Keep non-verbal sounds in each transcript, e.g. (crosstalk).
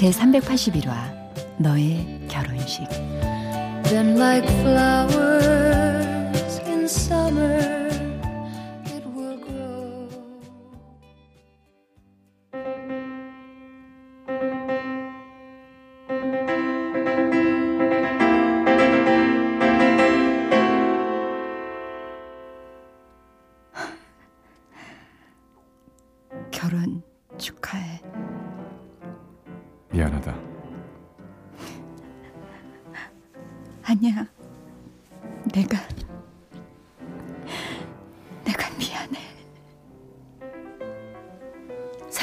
제 381화 너의 결혼식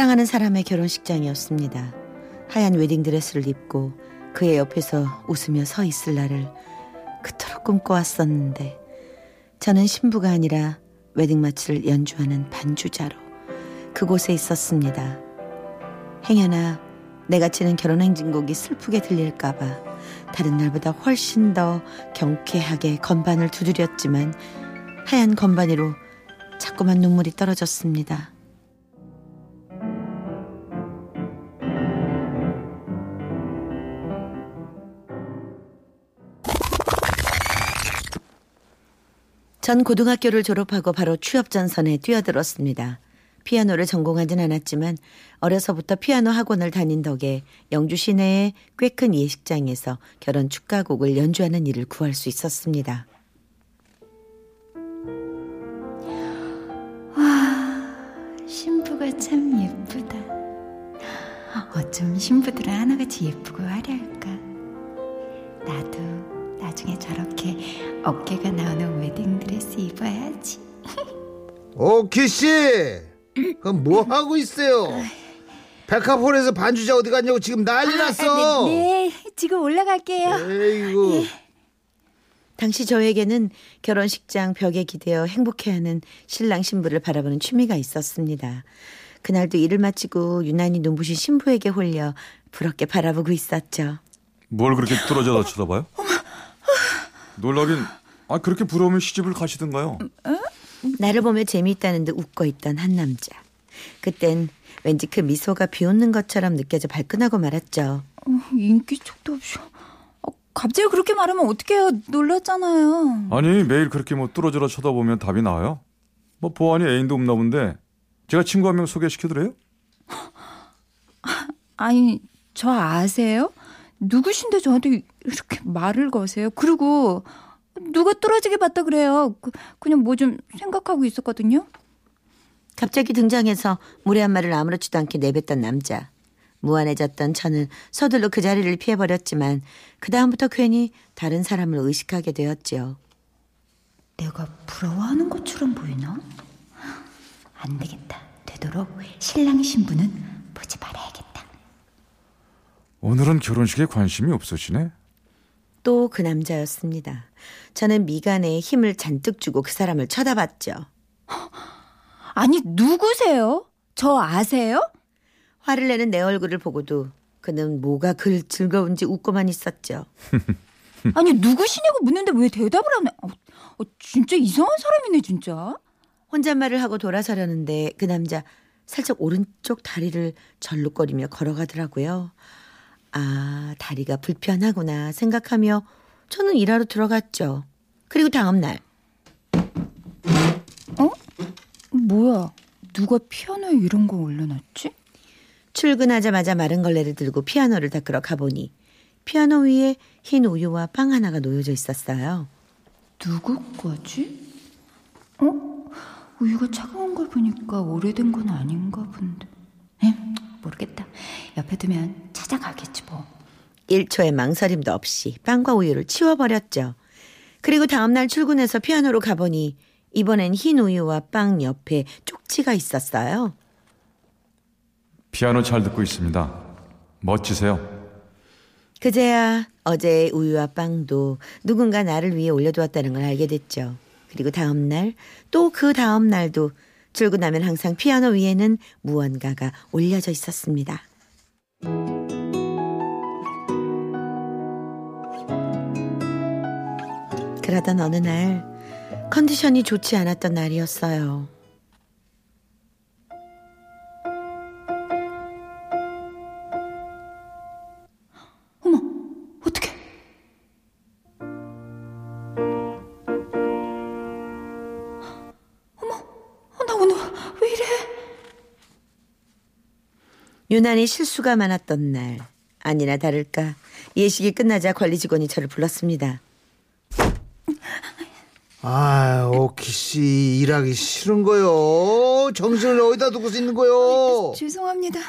사랑하는 사람의 결혼식장이었습니다. 하얀 웨딩드레스를 입고 그의 옆에서 웃으며 서 있을 날을 그토록 꿈꿔왔었는데 저는 신부가 아니라 웨딩 마치를 연주하는 반주자로 그곳에 있었습니다. 행여나 내가 치는 결혼행진곡이 슬프게 들릴까봐 다른 날보다 훨씬 더 경쾌하게 건반을 두드렸지만 하얀 건반 위로 자꾸만 눈물이 떨어졌습니다. 전 고등학교를 졸업하고 바로 취업 전선에 뛰어들었습니다. 피아노를 전공하진 않았지만 어려서부터 피아노 학원을 다닌 덕에 영주 시내의 꽤 큰 예식장에서 결혼 축가곡을 연주하는 일을 구할 수 있었습니다. 와, 신부가 참 예쁘다. 어쩜 신부들은 하나같이 예쁘고 화려할까? 나도 나중에 저렇게 어깨가 나오는 웨 입어야지. 오키 씨, 그럼 뭐 하고 있어요? 백화폴에서 반주자 어디 갔냐고 지금 난리 났어. 아, 네, 네, 지금 올라갈게요. 에이구. 당시 저에게는 결혼식장 벽에 기대어 행복해하는 신랑 신부를 바라보는 취미가 있었습니다. 그날도 일을 마치고 유난히 눈부신 신부에게 홀려 부럽게 바라보고 있었죠. 뭘 그렇게 뚫어져다 쳐다봐요? 놀라긴 아 그렇게 부러우면 시집을 가시든가요. 나를 보며 재미있다는 듯 웃고 있던 한 남자. 그땐 왠지 그 미소가 비웃는 것처럼 느껴져 발끈하고 말았죠. 어, 인기 척도 없이. 어, 갑자기 그렇게 말하면 어떡해요. 놀랐잖아요. 아니 매일 그렇게 뭐 뚫어져라 쳐다보면 답이 나와요? 뭐 보안이 애인도 없나 본데 제가 친구 한 명 소개시켜드려요? 아니 저 아세요? 누구신데 저한테 이렇게 말을 거세요? 그리고 누가 뚫어지게 봤다 그래요. 그, 그냥 뭐 좀 생각하고 있었거든요. 갑자기 등장해서 물에 한 말을 아무렇지도 않게 내뱉던 남자. 무안해졌던 저는 서둘러 그 자리를 피해버렸지만 그 다음부터 괜히 다른 사람을 의식하게 되었지요. 내가 부러워하는 것처럼 보이나? 안 되겠다. 되도록 신랑 신부는 보지 말아야겠다. 오늘은 결혼식에 관심이 없으시네. 또 그 남자였습니다. 저는 미간에 힘을 잔뜩 주고 그 사람을 쳐다봤죠. 아니 누구세요? 저 아세요? 화를 내는 내 얼굴을 보고도 그는 뭐가 글 즐거운지 웃고만 있었죠. (laughs) 아니 누구시냐고 묻는데 왜 대답을 안 해? 어, 어, 진짜 이상한 사람이네 진짜. 혼잣말을 하고 돌아서려는데 그 남자 살짝 오른쪽 다리를 절룩거리며 걸어가더라고요. 아, 다리가 불편하구나 생각하며 저는 일하러 들어갔죠. 그리고 다음 날 어? 뭐야? 누가 피아노에 이런 거 올려놨지? 출근하자마자 마른 걸레를 들고 피아노를 닦으러 가보니 피아노 위에 흰 우유와 빵 하나가 놓여져 있었어요. 누구 거지? 어? 우유가 차가운 걸 보니까 오래된 건 아닌가 본데. 에? 모르겠다. 옆에 두면 찾아가겠지 뭐. 1초의 망설임도 없이 빵과 우유를 치워버렸죠. 그리고 다음날 출근해서 피아노로 가보니 이번엔 흰 우유와 빵 옆에 쪽지가 있었어요. 피아노 잘 듣고 있습니다. 멋지세요. 그제야 어제의 우유와 빵도 누군가 나를 위해 올려두었다는 걸 알게 됐죠. 그리고 다음 날, 또 그 다음 날도 출근하면 항상 피아노 위에는 무언가가 올려져 있었습니다. 그러던 어느 날 컨디션이 좋지 않았던 날이었어요. 유난히 실수가 많았던 날 아니나 다를까 예식이 끝나자 관리 직원이 저를 불렀습니다. 아, 오키 씨 일하기 싫은 거요. 정신을 어디다 두고 있는 거요? 죄송합니다.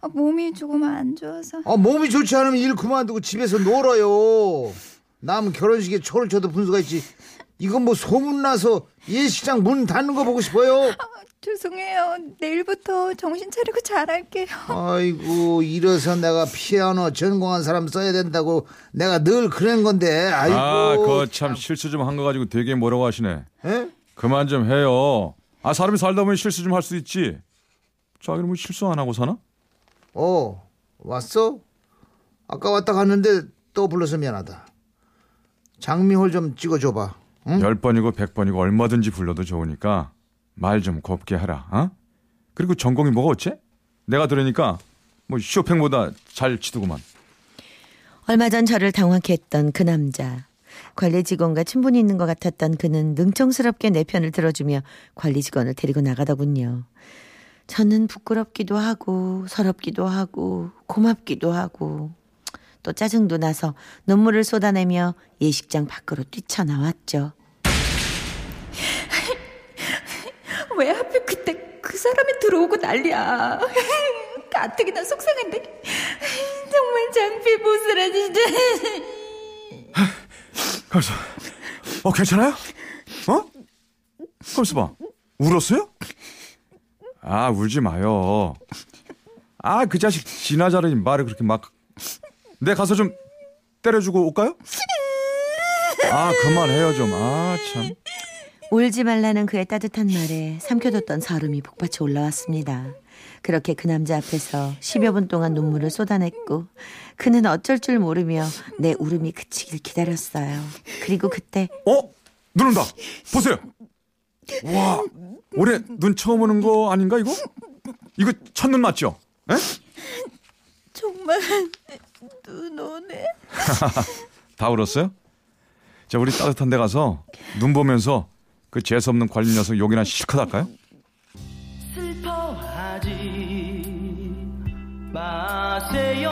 아, 몸이 조금 안 좋아서. 아, 몸이 좋지 않으면 일 그만두고 집에서 놀아요. 남 결혼식에 초를 쳐도 분수가 있지. 이건 뭐 소문나서 예식장 문 닫는 거 보고 싶어요? 죄송해요. 내일부터 정신 차리고 잘할게요. 아이고 이래서 내가 피아노 전공한 사람 써야 된다고 내가 늘 그런 건데 아이고 아, 그거 참 실수 좀 한 거 가지고 되게 뭐라고 하시네. 에? 그만 좀 해요. 아, 사람이 살다 보면 실수 좀 할 수 있지. 자기는 뭐 실수 안 하고 사나? 어 왔어? 아까 왔다 갔는데 또 불러서 미안하다 장미홀 좀 찍어줘봐 응? 열 번이고 백 번이고 얼마든지 불러도 좋으니까 말 좀 곱게 하라. 어? 그리고 전공이 뭐가 어째? 내가 들으니까 뭐 쇼팽보다 잘 치더구만. 얼마 전 저를 당황케 했던 그 남자. 관리 직원과 친분이 있는 것 같았던 그는 능청스럽게 내 편을 들어주며 관리 직원을 데리고 나가더군요. 저는 부끄럽기도 하고 서럽기도 하고 고맙기도 하고 또 짜증도 나서 눈물을 쏟아내며 예식장 밖으로 뛰쳐나왔죠. 왜 하필 그때 그 사람이 들어오고 난리야. (laughs) 가뜩이나 속상한데. (laughs) 정말 장피 못살아 진짜. 가서 어 괜찮아요? 어? 가서 봐. 울었어요? 아 울지 마요. 아 그 자식 지나자르니 말을 그렇게 막. 내 가서 좀 때려주고 올까요? 아 그만해요 좀. 아 참. 울지 말라는 그의 따뜻한 말에 삼켜뒀던 설움이 복받쳐 올라왔습니다. 그렇게 그 남자 앞에서 10여 분 동안 눈물을 쏟아냈고 그는 어쩔 줄 모르며 내 울음이 그치길 기다렸어요. 그리고 그때 어? 눈 온다. 보세요. 와 올해 눈 처음 오는 거 아닌가 이거? 이거 첫눈 맞죠? 에? 정말 눈 오네. (laughs) 다 울었어요? 자 우리 따뜻한 데 가서 눈 보면서 그 재수 없는 관리 녀석 욕이나 실컷 할까요? 슬퍼하지 마세요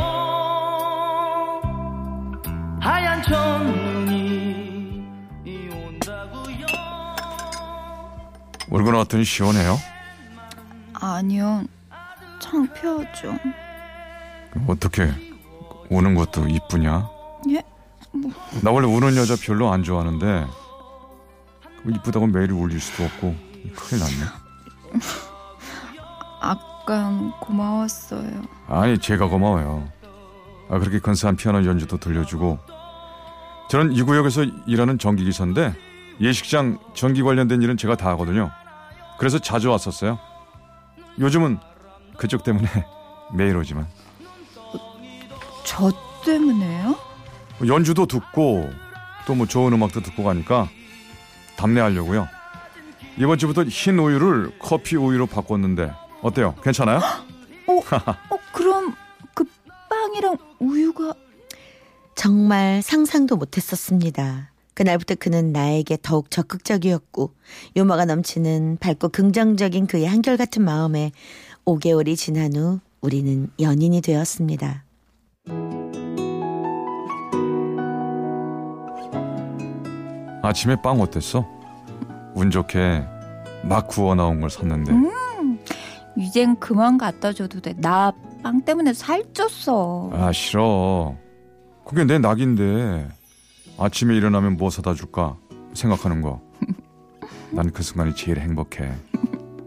하얀 첫눈이 온다고요 울고 나왔더니 시원해요. 아니요. 창피하죠. 어떻게 우는 것도 이쁘냐? 예? 나 원래 우는 여자 별로 안 좋아하는데 이쁘다고 매일 울릴 수도 없고 큰일 났네. 아깐 고마웠어요. 아니 제가 고마워요. 아 그렇게 근사한 피아노 연주도 들려주고 저는 이 구역에서 일하는 전기 기사인데 예식장 전기 관련된 일은 제가 다 하거든요. 그래서 자주 왔었어요. 요즘은 그쪽 때문에 (laughs) 매일 오지만 저 때문에요? 연주도 듣고 또 뭐 좋은 음악도 듣고 가니까 답례하려고요. 이번 주부터 흰 우유를 커피 우유로 바꿨는데 어때요? 괜찮아요? 어, 그럼 그 빵이랑 우유가 정말 상상도 못했었습니다. 그날부터 그는 나에게 더욱 적극적이었고 유머가 넘치는 밝고 긍정적인 그의 한결같은 마음에 5개월이 지난 후 우리는 연인이 되었습니다. 아침에 빵 어땠어? 운 좋게 막 구워 나온 걸 샀는데 이젠 그만 갖다 줘도 돼. 나 빵 때문에 살쪘어. 아 싫어. 그게 내 낙인데 아침에 일어나면 뭐 사다 줄까 생각하는 거. 난 그 순간이 제일 행복해.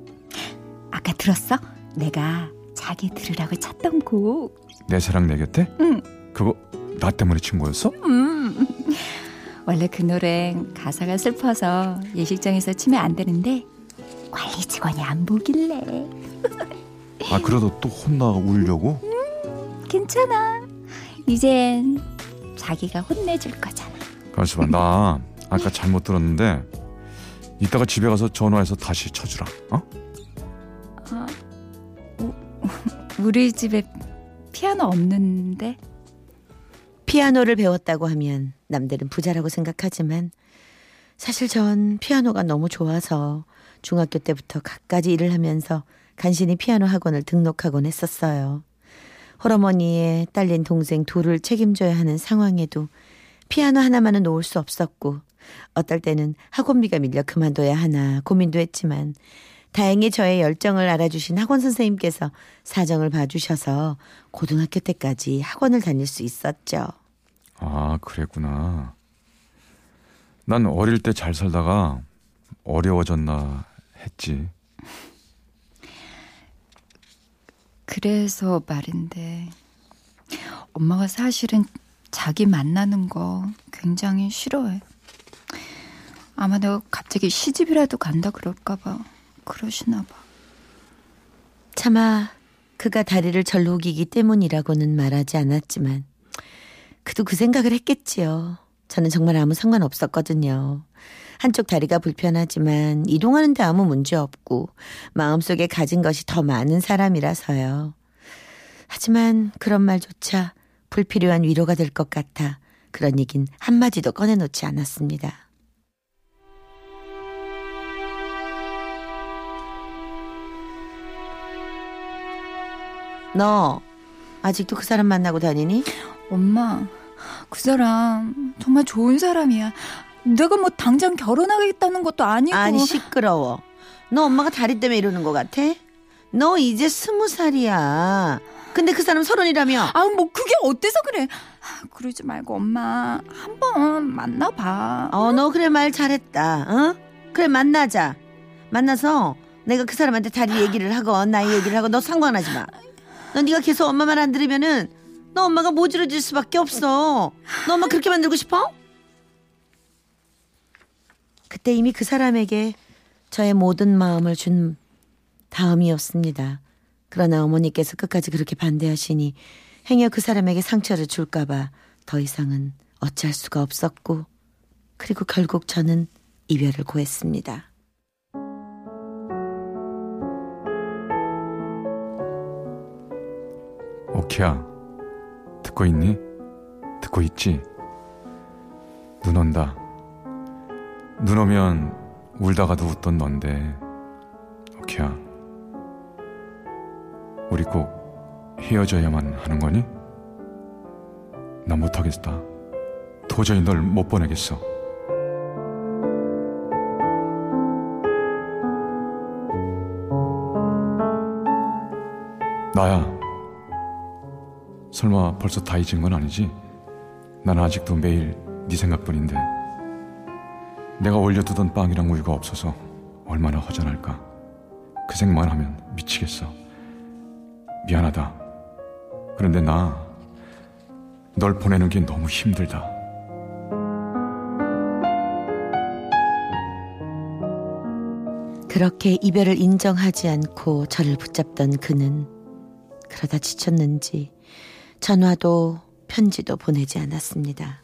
(laughs) 아까 들었어? 내가 자기 들으라고 찾던 곡. 내 사랑 내 곁에? 응. 그거 나 때문에 친 거였어? 원래 그 노래 가사가 슬퍼서 예식장에서 치면 안 되는데 관리 직원이 안 보길래 아 그래도 또 혼나 울려고? 괜찮아. 이젠 자기가 혼내줄 거잖아. 봐. 나 아까 잘못 들었는데 이따가 집에 가서 전화해서 다시 쳐주라. 어? 우리 집에 피아노 없는데 피아노를 배웠다고 하면 남들은 부자라고 생각하지만 사실 전 피아노가 너무 좋아서 중학교 때부터 갖가지 일을 하면서 간신히 피아노 학원을 등록하곤 했었어요. 홀어머니의 딸린 동생 둘을 책임져야 하는 상황에도 피아노 하나만은 놓을 수 없었고 어떨 때는 학원비가 밀려 그만둬야 하나 고민도 했지만 다행히 저의 열정을 알아주신 학원 선생님께서 사정을 봐주셔서 고등학교 때까지 학원을 다닐 수 있었죠. 아 그랬구나. 난 어릴 때 잘 살다가 어려워졌나 했지. 그래서 말인데 엄마가 사실은 자기 만나는 거 굉장히 싫어해. 아마 내가 갑자기 시집이라도 간다 그럴까 봐 그러시나 봐. 차마 그가 다리를 절로 우기기 때문이라고는 말하지 않았지만 그도 그 생각을 했겠지요. 저는 정말 아무 상관 없었거든요. 한쪽 다리가 불편하지만 이동하는데 아무 문제 없고 마음속에 가진 것이 더 많은 사람이라서요. 하지만 그런 말조차 불필요한 위로가 될 것 같아 그런 얘긴 한마디도 꺼내놓지 않았습니다. 너 아직도 그 사람 만나고 다니니? 엄마, 그 사람 정말 좋은 사람이야. 내가 뭐 당장 결혼하겠다는 것도 아니고. 아니 시끄러워. 너 엄마가 다리 때문에 이러는 것 같아? 너 이제 스무 살이야. 근데 그 사람 서른이라며? 아, 뭐 그게 어때서 그래? 아, 그러지 말고 엄마 한번 만나봐. 어, 너 그래 말 잘했다. 어? 그래 만나자. 만나서 내가 그 사람한테 다리 얘기를 하고 나이 얘기를 하고 너 상관하지 마. 너 네가 계속 엄마 말 안 들으면은 너 엄마가 모질어질 수밖에 없어. 너 엄마 그렇게 만들고 싶어? 그때 이미 그 사람에게 저의 모든 마음을 준 다음이었습니다. 그러나 어머니께서 끝까지 그렇게 반대하시니 행여 그 사람에게 상처를 줄까봐 더 이상은 어찌할 수가 없었고 그리고 결국 저는 이별을 고했습니다. 오키야, 듣고 있니? 듣고 있지? 눈 온다. 눈 오면 울다가도 웃던 넌데, 오키야, 우리 꼭 헤어져야만 하는 거니? 나 못하겠다. 도저히 널 못 보내겠어. 나야. 설마 벌써 다 잊은 건 아니지? 난 아직도 매일 네 생각뿐인데. 내가 올려두던 빵이랑 우유가 없어서 얼마나 허전할까? 그 생각만 하면 미치겠어. 미안하다. 그런데 나 널 보내는 게 너무 힘들다. 그렇게 이별을 인정하지 않고 저를 붙잡던 그는 그러다 지쳤는지 전화도 편지도 보내지 않았습니다.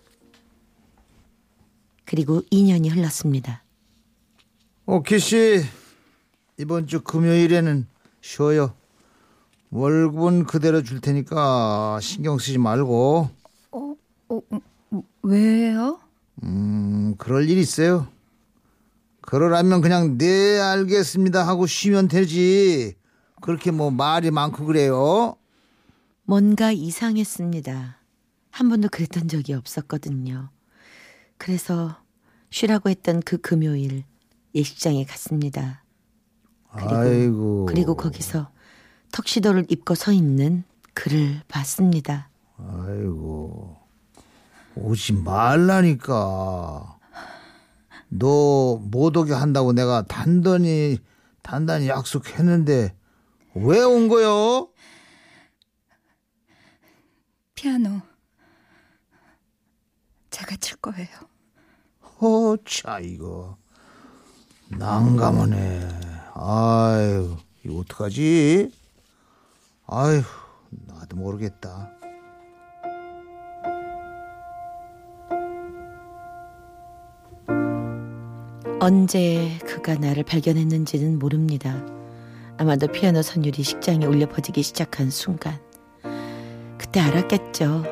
그리고 2년이 흘렀습니다. 오키 씨 이번 주 금요일에는 쉬어요. 월급은 그대로 줄 테니까 신경 쓰지 말고 어, 어, 어, 왜요? 음 그럴 일 있어요. 그러라면 그냥 네 알겠습니다 하고 쉬면 되지. 그렇게 뭐 말이 많고 그래요. 뭔가 이상했습니다. 한 번도 그랬던 적이 없었거든요. 그래서 쉬라고 했던 그 금요일 예식장에 갔습니다. 그리고, 아이고. 그리고 거기서 턱시도를 입고 서 있는 그를 봤습니다. 아이고 오지 말라니까. 너 못 오게 한다고 내가 단단히 단단히 약속했는데 왜 온 거요? 피아노. 나가칠 거예요. 허차 이거 난감하네. 아유 이거 어떡하지? 아유 나도 모르겠다. 언제 그가 나를 발견했는지는 모릅니다. 아마도 피아노 선율이 식장에 울려 퍼지기 시작한 순간. 그때 알았겠죠.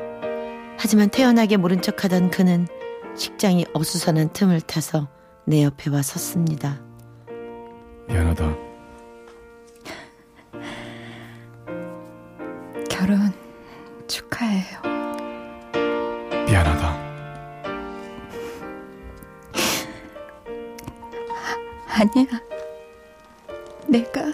하지만 태연하게 모른 척하던 그는 식장이 어수선한 틈을 타서 내 옆에 와 섰습니다. 미안하다. (laughs) 결혼 축하해요. 미안하다. (laughs) 아니야. 내가